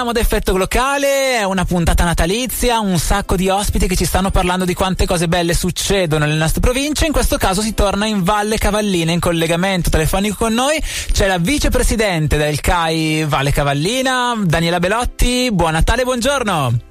torniamo ad effetto locale, è una puntata natalizia, un sacco di ospiti che ci stanno parlando di quante cose belle succedono nelle nostre province. In questo caso si torna in Valle Cavallina in collegamento telefonico con noi. C'è la vicepresidente del CAI Valle Cavallina, Daniela Belotti. Buon Natale, buongiorno.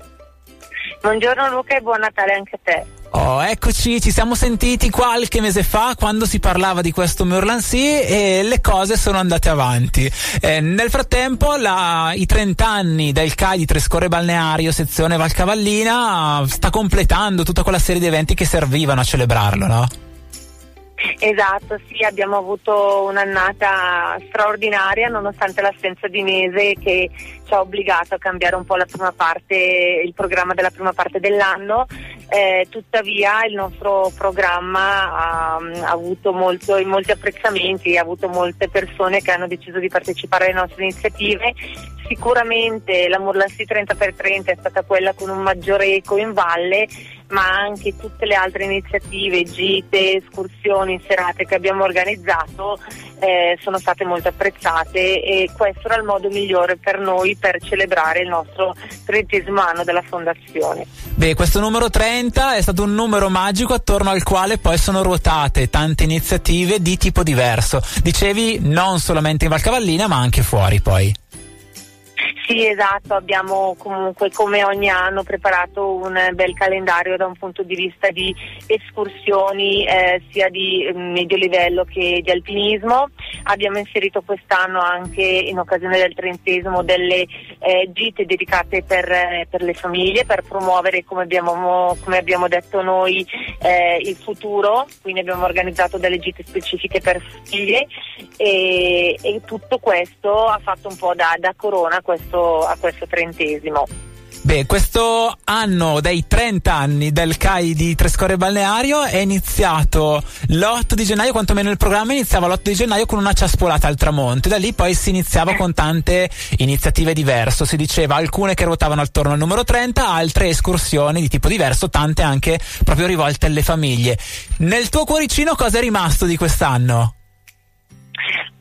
Buongiorno Luca e buon Natale anche a te. Oh, eccoci, ci siamo sentiti qualche mese fa quando si parlava di questo Murlancy e le cose sono andate avanti. Eh, nel frattempo la, i 30 anni del CAI di Trescore Balneario, sezione Valcavallina, sta completando tutta quella serie di eventi che servivano a celebrarlo, no? Esatto, sì, abbiamo avuto un'annata straordinaria nonostante l'assenza di mese che ci ha obbligato a cambiare un po' parte, il programma della prima parte dell'anno. Eh, tuttavia il nostro programma ha, ha avuto molto, molti apprezzamenti, ha avuto molte persone che hanno deciso di partecipare alle nostre iniziative. Sicuramente la Murlassi 30x30 è stata quella con un maggiore eco in valle ma anche tutte le altre iniziative, gite, escursioni, serate che abbiamo organizzato eh, sono state molto apprezzate e questo era il modo migliore per noi per celebrare il nostro trentesimo anno della fondazione. Beh, questo numero 30 è stato un numero magico attorno al quale poi sono ruotate tante iniziative di tipo diverso. Dicevi non solamente in Valcavallina ma anche fuori poi. Sì, esatto, abbiamo comunque come ogni anno preparato un bel calendario da un punto di vista di escursioni eh, sia di medio livello che di alpinismo. Abbiamo inserito quest'anno anche in occasione del trentesimo delle eh, gite dedicate per, eh, per, le famiglie, per promuovere, come abbiamo, come abbiamo detto noi, eh, il futuro. Quindi abbiamo organizzato delle gite specifiche per famiglie e, e tutto questo ha fatto un po' da, da corona questo questo, a questo trentesimo. Beh, questo anno dei 30 anni del CAI di Trescore Balneario è iniziato l'8 di gennaio, quantomeno il programma iniziava l'8 di gennaio con una ciaspolata al tramonto. Da lì poi si iniziava con tante iniziative diverse. Si diceva alcune che ruotavano attorno al numero 30, altre escursioni di tipo diverso, tante anche proprio rivolte alle famiglie. Nel tuo cuoricino cosa è rimasto di quest'anno?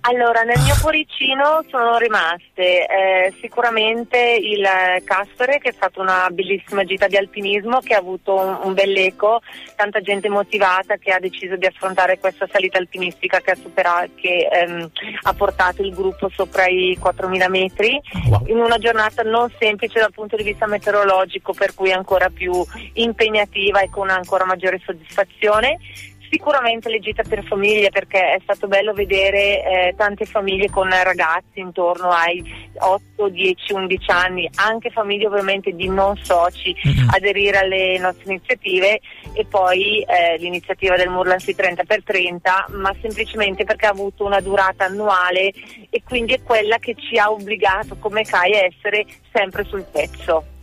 Allora, nel mio cuoricino sono rimaste eh, sicuramente il Castore, che è stata una bellissima gita di alpinismo, che ha avuto un, un bell'eco, tanta gente motivata che ha deciso di affrontare questa salita alpinistica che ha, superato, che, ehm, ha portato il gruppo sopra i 4.000 metri, wow. in una giornata non semplice dal punto di vista meteorologico, per cui ancora più impegnativa e con ancora maggiore soddisfazione Sicuramente le gite per famiglie perché è stato bello vedere eh, tante famiglie con ragazzi intorno ai 8, 10, 11 anni, anche famiglie ovviamente di non soci mm-hmm. aderire alle nostre iniziative e poi eh, l'iniziativa del Murlansi 30x30 ma semplicemente perché ha avuto una durata annuale e quindi è quella che ci ha obbligato come CAI a essere sempre sul pezzo.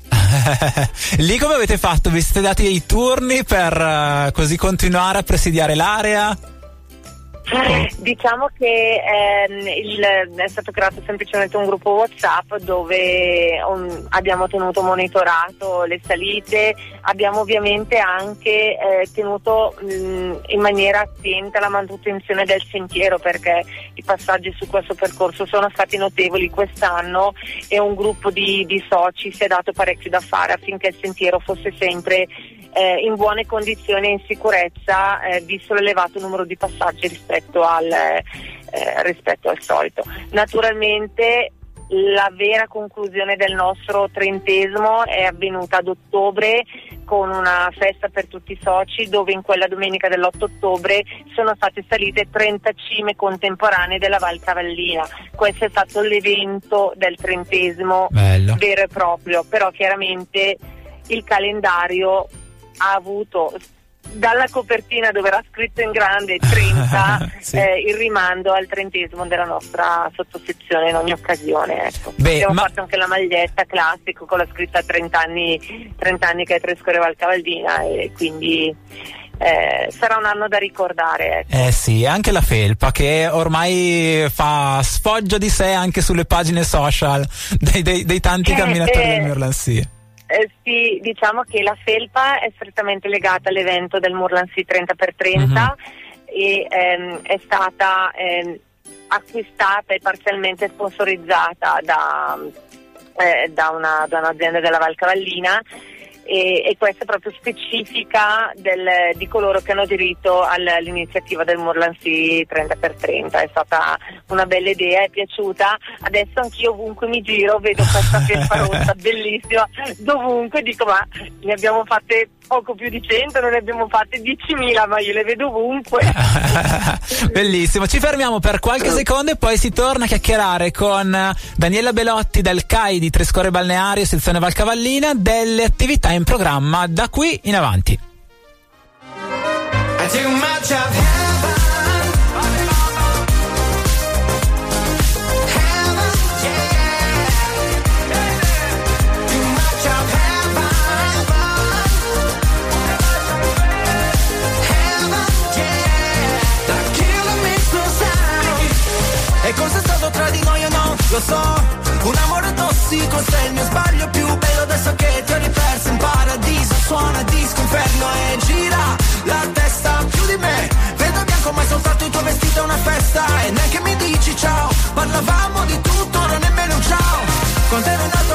Lì come avete fatto? Vi siete dati i turni per uh, così continuare a presidiare l'area? Diciamo che ehm, il, è stato creato semplicemente un gruppo WhatsApp dove um, abbiamo tenuto monitorato le salite, abbiamo ovviamente anche eh, tenuto mh, mm, in maniera attenta la manutenzione del sentiero perché i passaggi su questo percorso sono stati notevoli. Quest'anno e un gruppo di, di soci si è dato parecchio da fare affinché il sentiero fosse sempre eh, in buone condizioni e in sicurezza eh, visto l'elevato numero di passaggi rispetto al, eh, rispetto al solito. Naturalmente la vera conclusione del nostro trentesimo è avvenuta ad ottobre con una festa per tutti i soci dove in quella domenica dell'8 ottobre sono state salite 30 cime contemporanee della Val Cavallina. Questo è stato l'evento del trentesimo Bello. vero e proprio, però chiaramente il calendario ha avuto dalla copertina dove era scritto in grande 30 sì. eh, il rimando al trentesimo della nostra sottosezione in ogni occasione. Ecco. Beh, Abbiamo ma... fatto anche la maglietta classico con la scritta 30 anni, 30 anni che è Trescore Valcavaldina e quindi eh, sarà un anno da ricordare. Ecco. Eh sì, anche la felpa che ormai fa sfoggio di sé anche sulle pagine social dei, dei, dei tanti eh, camminatori del eh, Mirlansia. Eh, sì, diciamo che la felpa è strettamente legata all'evento del Murlansi 30x30 mm-hmm. e ehm, è stata ehm, acquistata e parzialmente sponsorizzata da, eh, da, una, da un'azienda della Valcavallina e, e questa è proprio specifica del, di coloro che hanno aderito all'iniziativa del Morlansi 30x30. È stata una bella idea, è piaciuta. Adesso anch'io ovunque mi giro vedo questa felpa rossa bellissima, dovunque dico ma ne abbiamo fatte poco più di 100, non ne abbiamo fatte 10.000, ma io le vedo ovunque. Bellissimo, ci fermiamo per qualche secondo e poi si torna a chiacchierare con Daniela Belotti del CAI di Trescore Balneario, sezione Valcavallina, delle attività in programma da qui in avanti. Festa E neanche mi dici ciao. Parlavamo di tutto, non nemmeno un ciao. Con te in alto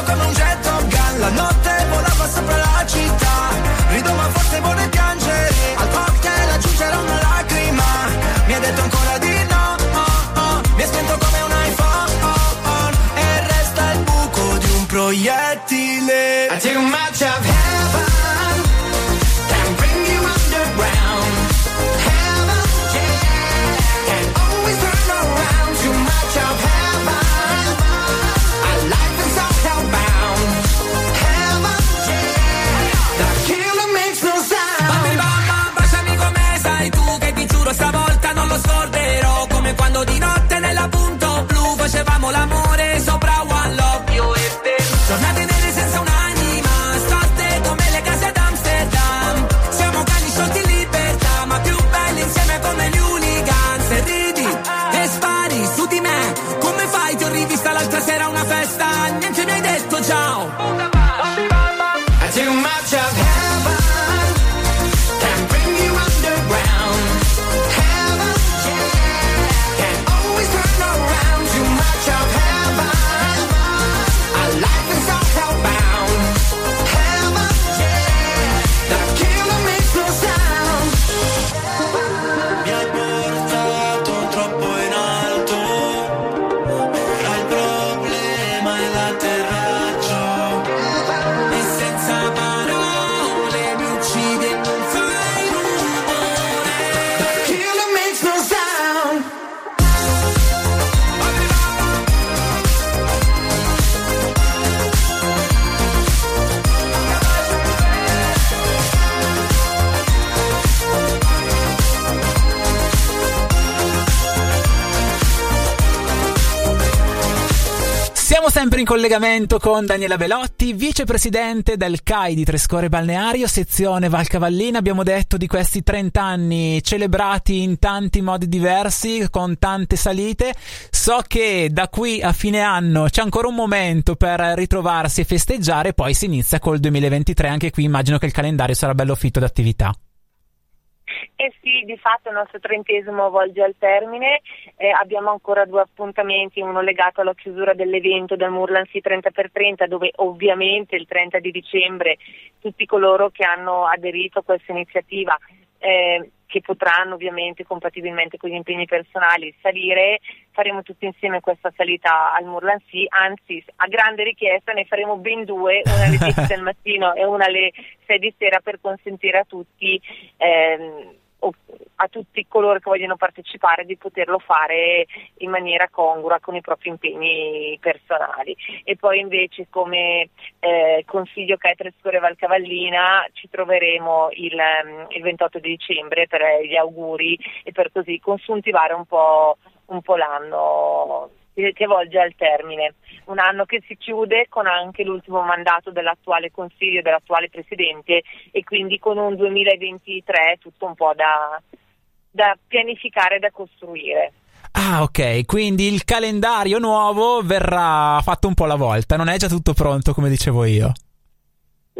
sempre in collegamento con Daniela Belotti, vicepresidente del CAI di Trescore Balneario, sezione Valcavallina. Abbiamo detto di questi 30 anni celebrati in tanti modi diversi, con tante salite. So che da qui a fine anno c'è ancora un momento per ritrovarsi e festeggiare, poi si inizia col 2023. Anche qui immagino che il calendario sarà bello fitto d'attività. Eh sì, di fatto il nostro trentesimo volge al termine, eh, abbiamo ancora due appuntamenti, uno legato alla chiusura dell'evento del Murlansi 30x30 dove ovviamente il 30 di dicembre tutti coloro che hanno aderito a questa iniziativa eh, che potranno ovviamente compatibilmente con gli impegni personali salire, faremo tutti insieme questa salita al Murlansi, anzi a grande richiesta ne faremo ben due, una alle 10 del mattino e una alle 6 di sera per consentire a tutti ehm, a tutti coloro che vogliono partecipare di poterlo fare in maniera congrua con i propri impegni personali. E poi invece come eh, consiglio Caetre Score Valcavallina ci troveremo il, um, il 28 di dicembre per gli auguri e per così consuntivare un po', un po l'anno che volge al termine. Un anno che si chiude con anche l'ultimo mandato dell'attuale Consiglio, dell'attuale Presidente e quindi con un 2023 tutto un po' da, da pianificare da costruire. Ah, ok, quindi il calendario nuovo verrà fatto un po' alla volta, non è già tutto pronto come dicevo io.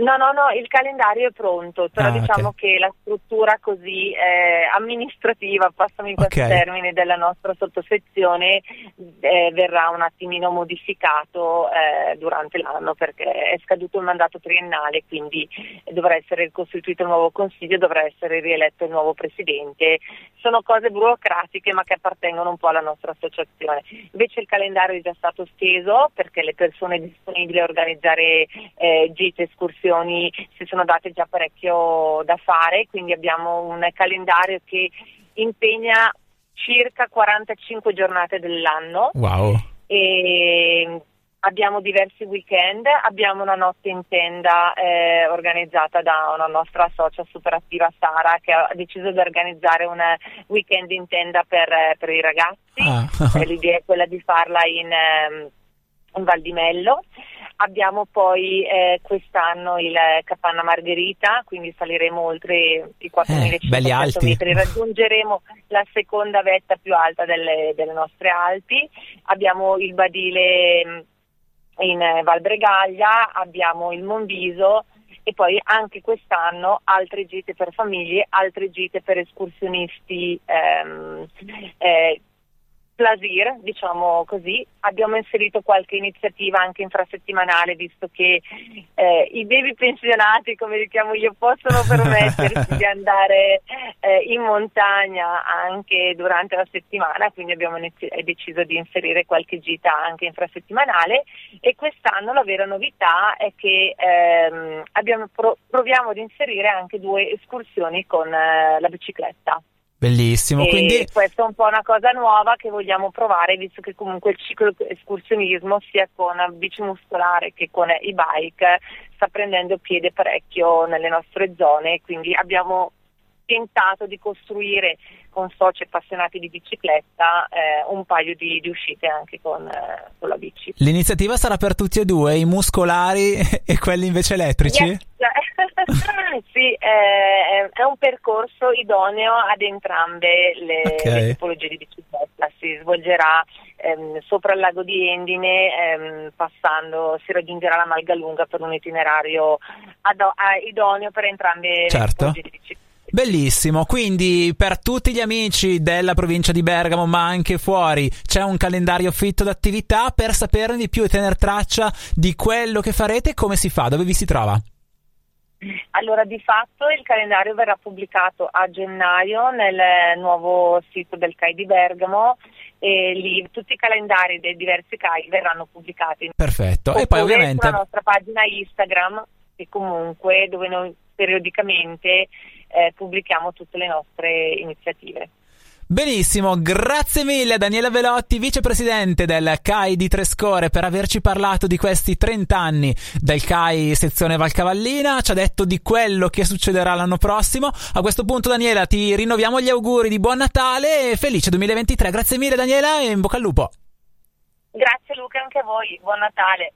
No, no, no, il calendario è pronto, però Ah, diciamo ok. che la struttura così eh, amministrativa, passami questo Ok. termine, della nostra sottosezione eh, verrà un attimino modificato eh, durante l'anno perché è scaduto il mandato triennale, quindi dovrà essere costituito il nuovo consiglio, dovrà essere rieletto il nuovo presidente. Sono cose burocratiche ma che appartengono un po' alla nostra associazione. Invece il calendario è già stato steso perché le persone disponibili a organizzare eh, gite, escursioni si sono date già parecchio da fare, quindi abbiamo un calendario che impegna circa 45 giornate dell'anno Wow. e abbiamo diversi weekend, abbiamo una notte in tenda eh, organizzata da una nostra socia super attiva Sara che ha deciso di organizzare un weekend in tenda per, eh, per i ragazzi, Ah. Eh, l'idea è quella di farla in, ehm, in Val di Mello. Abbiamo poi eh, quest'anno il Capanna Margherita, quindi saliremo oltre i 4.500 Eh, metri, raggiungeremo la seconda vetta più alta delle, delle nostre Alpi. Abbiamo il Badile mh, in eh, Val Bregaglia, abbiamo il Monviso e poi anche quest'anno altre gite per famiglie, altre gite per escursionisti ehm, eh, Plasir, diciamo così. Abbiamo inserito qualche iniziativa anche infrasettimanale, visto che eh, i baby pensionati, come li chiamo io, possono permettersi di andare eh, in montagna anche durante la settimana, quindi abbiamo inizi- deciso di inserire qualche gita anche infrasettimanale e quest'anno la vera novità è che ehm, abbiamo pro- proviamo ad inserire anche due escursioni con eh, la bicicletta. Bellissimo. E Quindi questa è un po' una cosa nuova che vogliamo provare, visto che comunque il ciclo escursionismo sia con bici muscolare che con i bike sta prendendo piede parecchio nelle nostre zone, quindi abbiamo tentato di costruire con soci appassionati di bicicletta eh, un paio di, di uscite anche con, eh, con la bici. l'iniziativa sarà per tutti e due, i muscolari e quelli invece elettrici? Yes. Sì, eh, è un percorso idoneo ad entrambe le, Ok. le tipologie di bicicletta. Si svolgerà ehm, sopra il lago di Endine, ehm, passando, si raggiungerà la Malgalunga per un itinerario ado- a- idoneo per entrambe Certo. le tipologie di bicicletta. Bellissimo, quindi per tutti gli amici della provincia di Bergamo, ma anche fuori, c'è un calendario fitto d'attività per saperne di più e tenere traccia di quello che farete, come si fa, dove vi si trova? Allora, di fatto il calendario verrà pubblicato a gennaio nel nuovo sito del CAI di Bergamo e lì tutti i calendari dei diversi CAI verranno pubblicati. Perfetto, e poi Oppure ovviamente... sulla nostra pagina Instagram, che comunque dove noi periodicamente eh, pubblichiamo tutte le nostre iniziative. Benissimo, grazie mille a Daniela Velotti, vicepresidente del CAI di Trescore, per averci parlato di questi 30 anni del CAI sezione Valcavallina, ci ha detto di quello che succederà l'anno prossimo. A questo punto Daniela ti rinnoviamo gli auguri di buon Natale e felice 2023. Grazie mille Daniela e in bocca al lupo. Grazie Luca anche a voi, buon Natale.